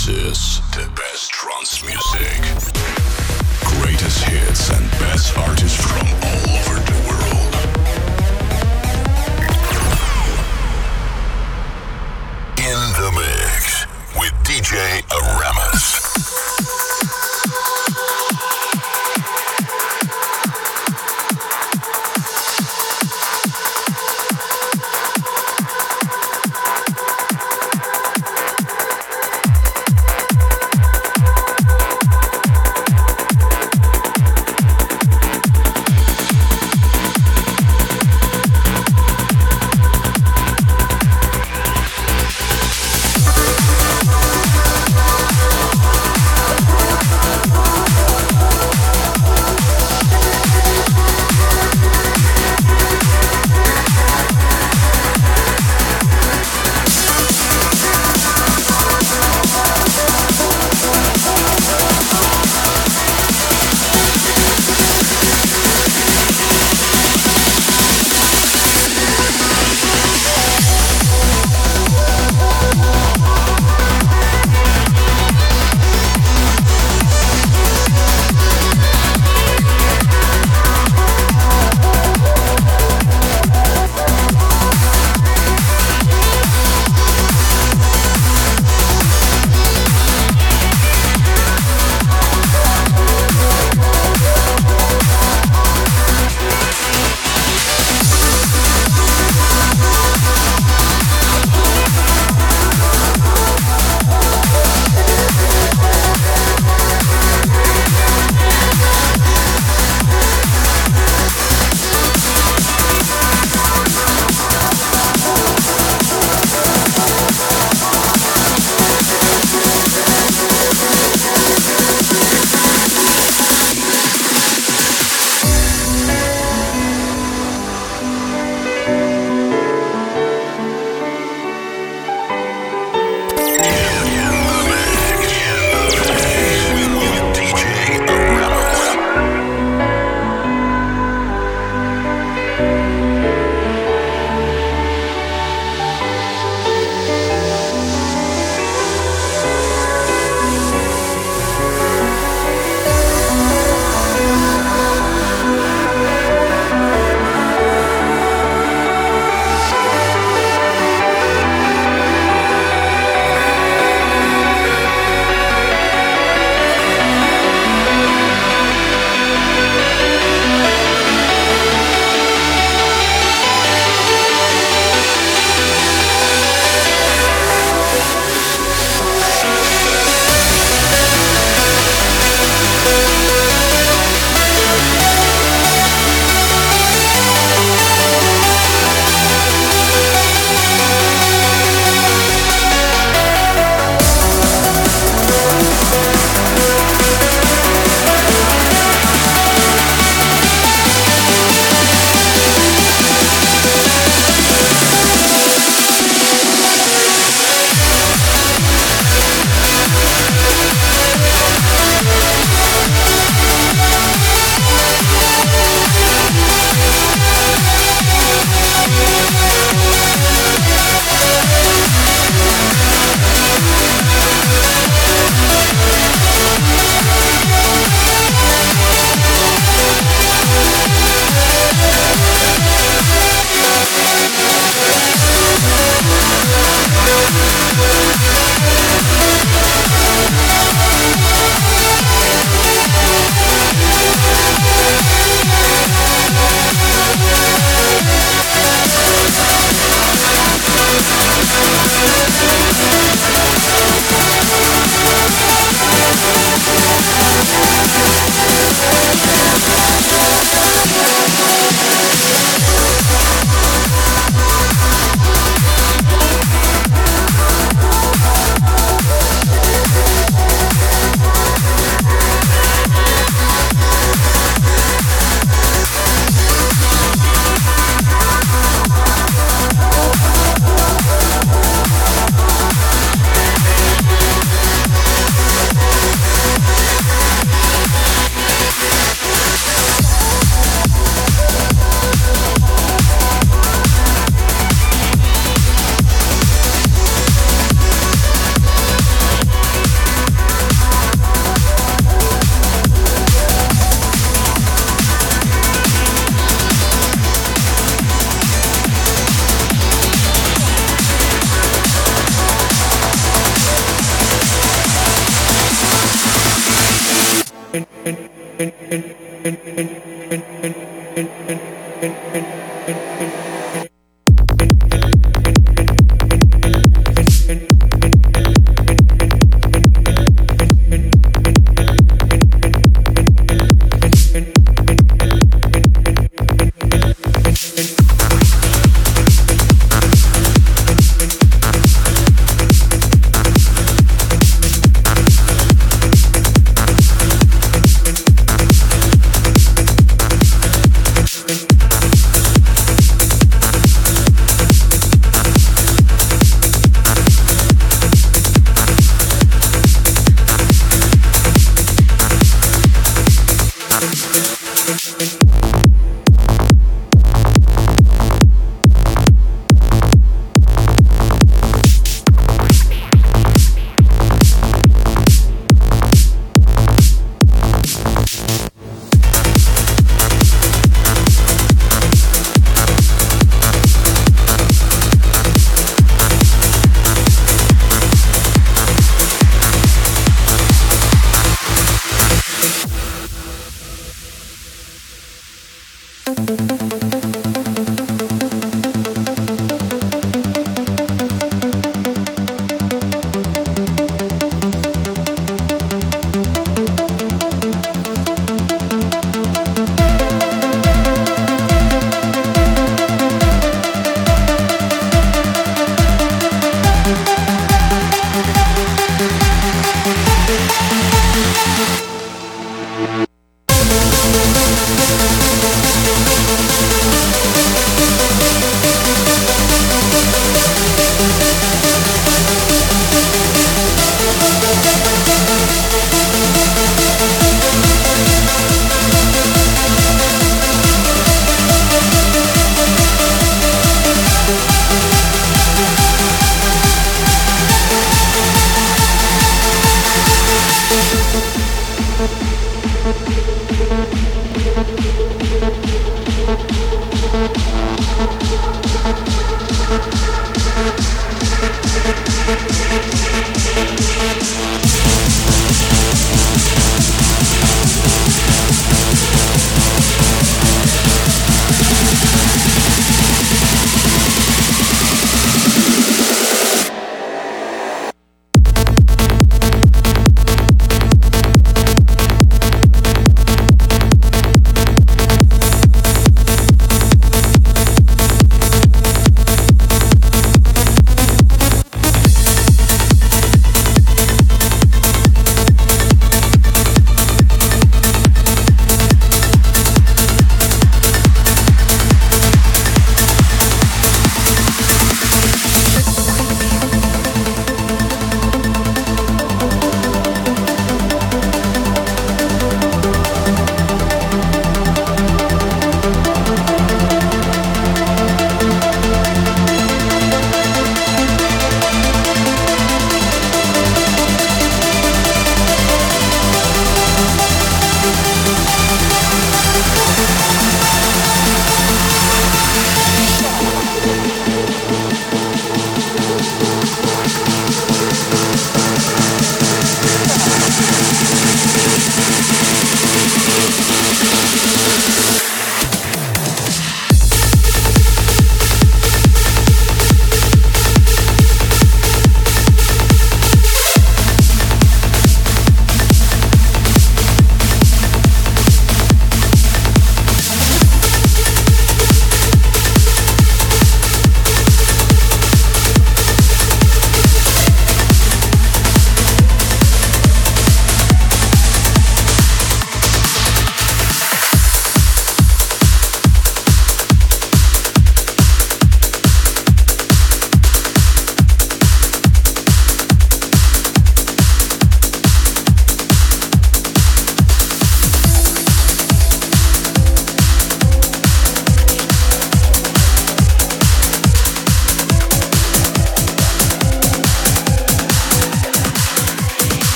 This is the best trance music. Greatest hits and best artists from all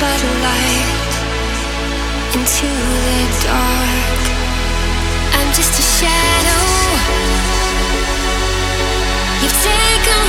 But light into the dark. I'm just a shadow. You've taken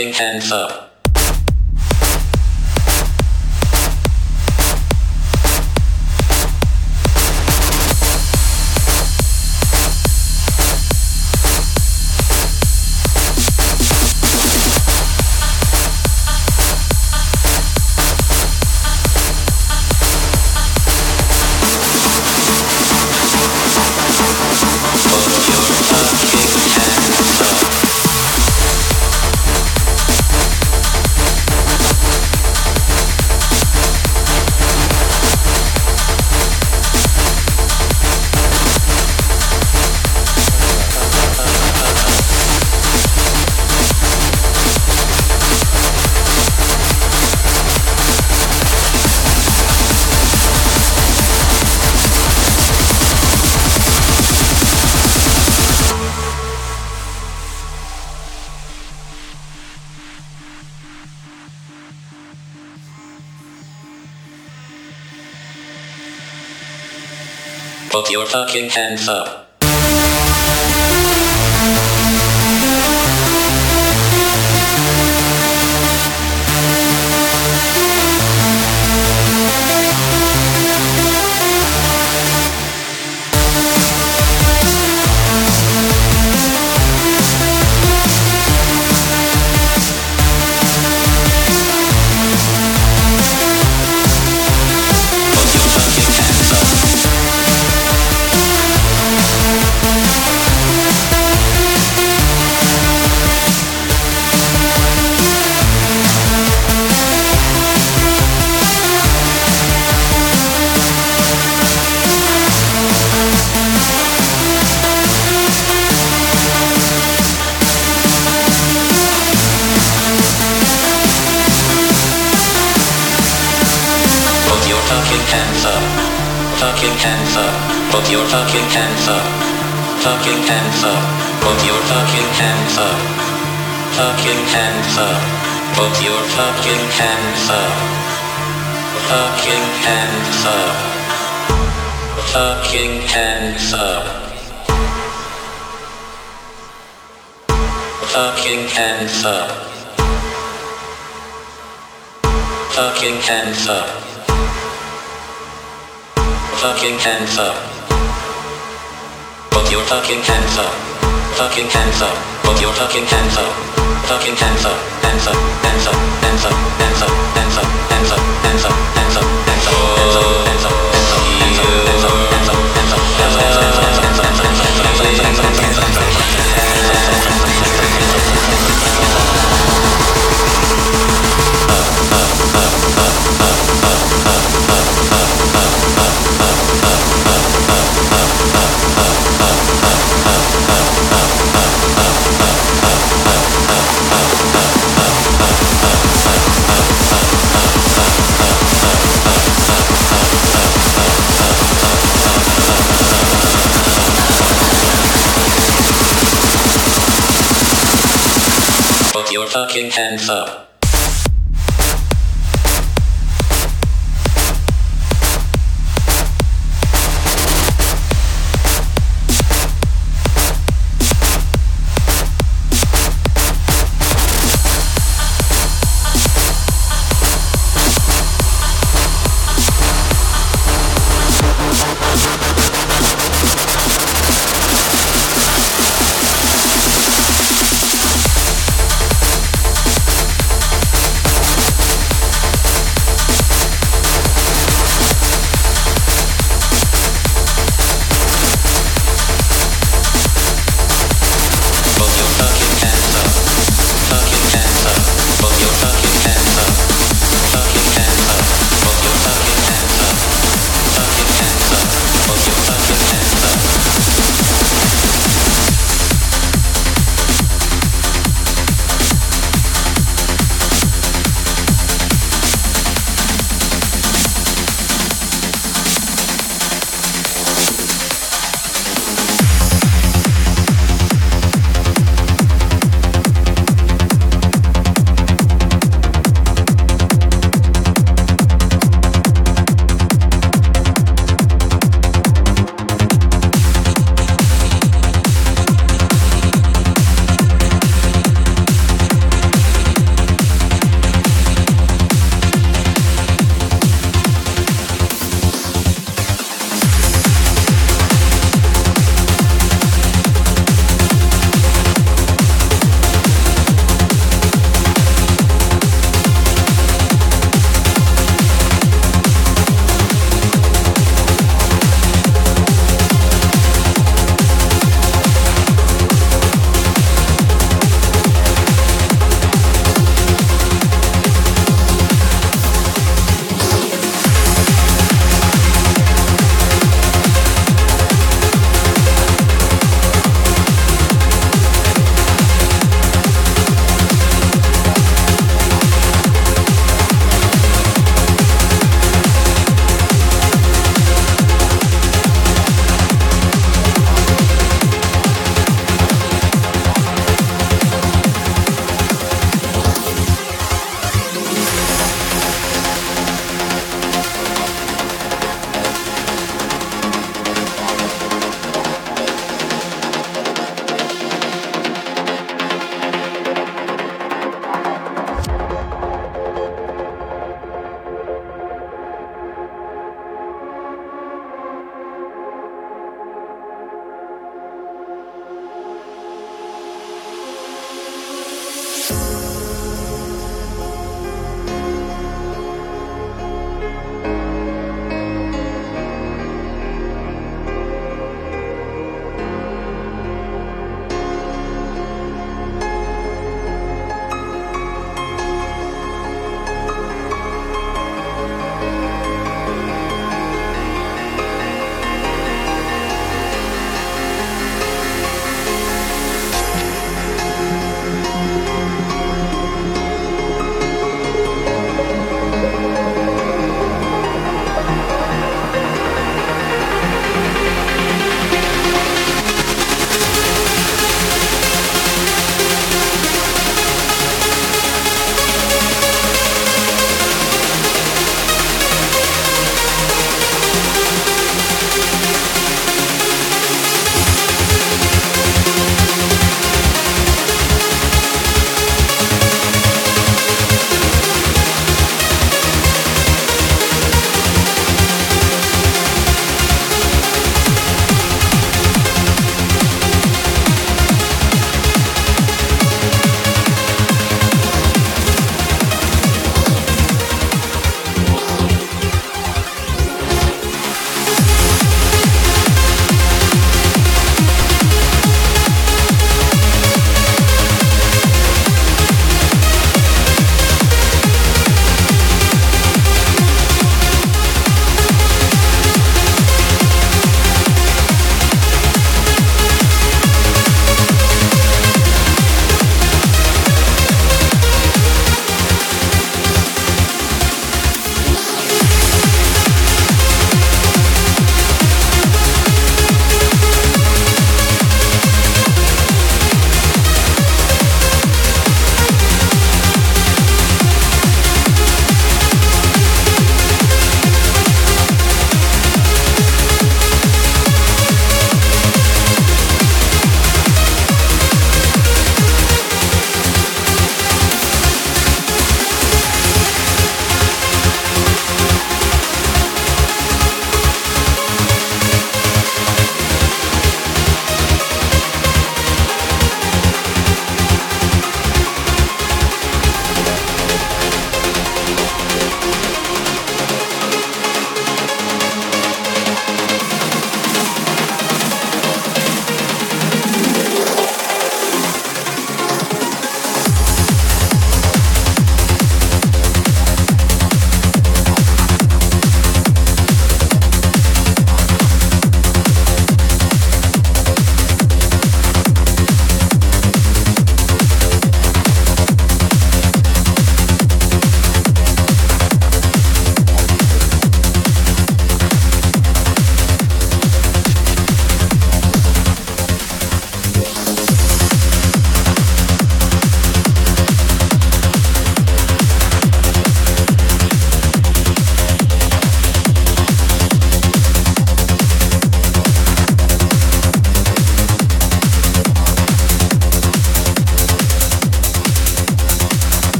fucking hands up. Your fucking hands up.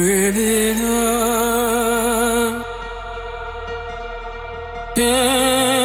Thank you so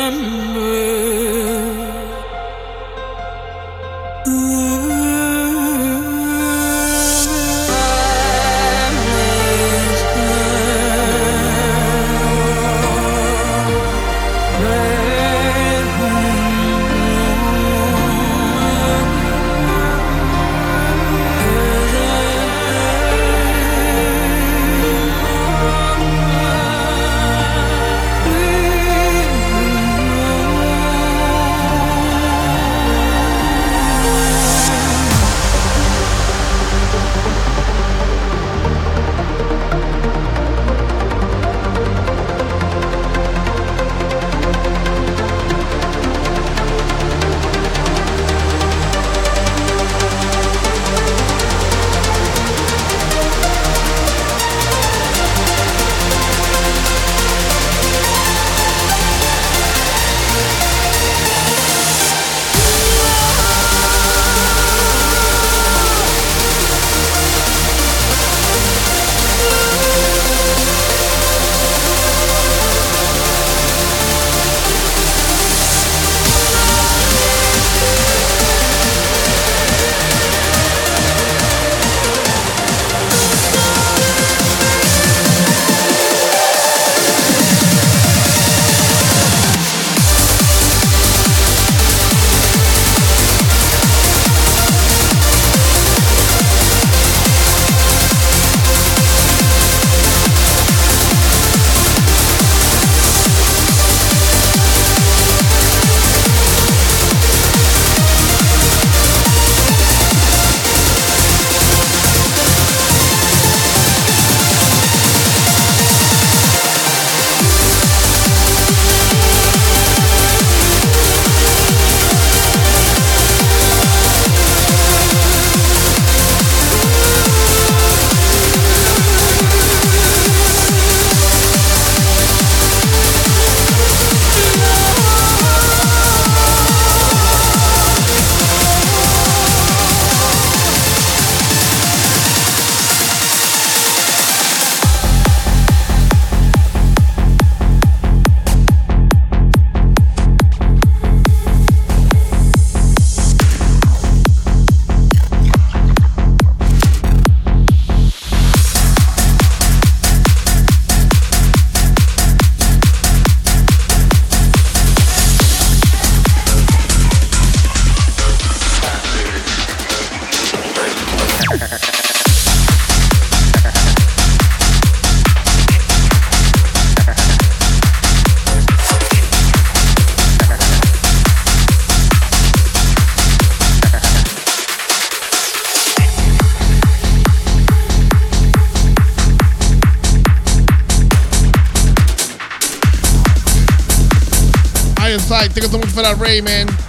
much for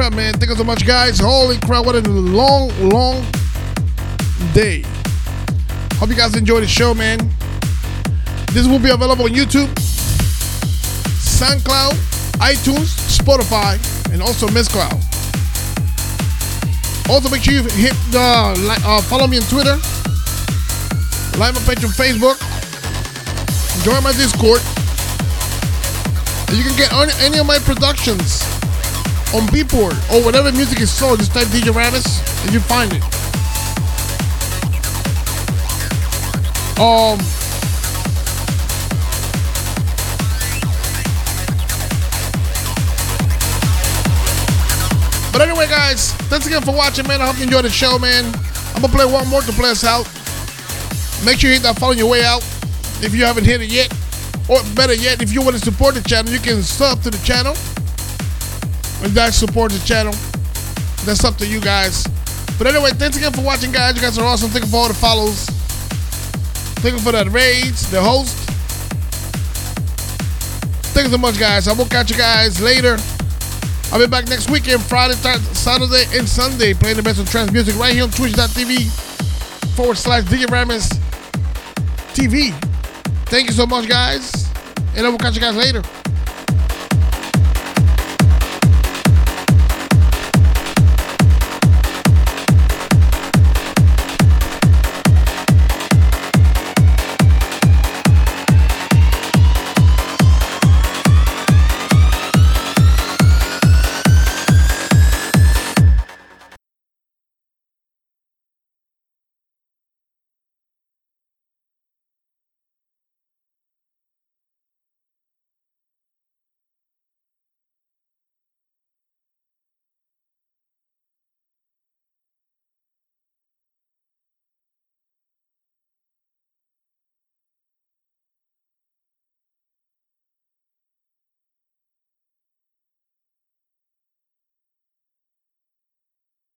crap, man. Thank you so much, guys. Holy crap, what a long, long day. Hope you guys enjoyed the show, man. This will be available on YouTube, SoundCloud, iTunes, Spotify, and also Mixcloud. Also, make sure you hit the uh, follow me on Twitter, like my page on Facebook, join my Discord, and you can get any of my productions on Beatport or whatever music is sold. Just type DJ Aramis and you find it. Um. But anyway, guys, thanks again for watching, man. I hope you enjoyed the show, man. I'm gonna play one more to play us out. Make sure you hit that follow your way out if you haven't hit it yet. Or better yet, if you want to support the channel, you can sub to the channel. And that support the channel. That's up to you guys. But anyway, thanks again for watching, guys. You guys are awesome. Thank you for all the follows. Thank you for that raids, the host. Thank you so much, guys. I will catch you guys later. I'll be back next weekend, Friday, Saturday, and Sunday, playing the best of trance music right here on twitch.tv forward slash DJ Aramis TV. Thank you so much, guys. And I will catch you guys later.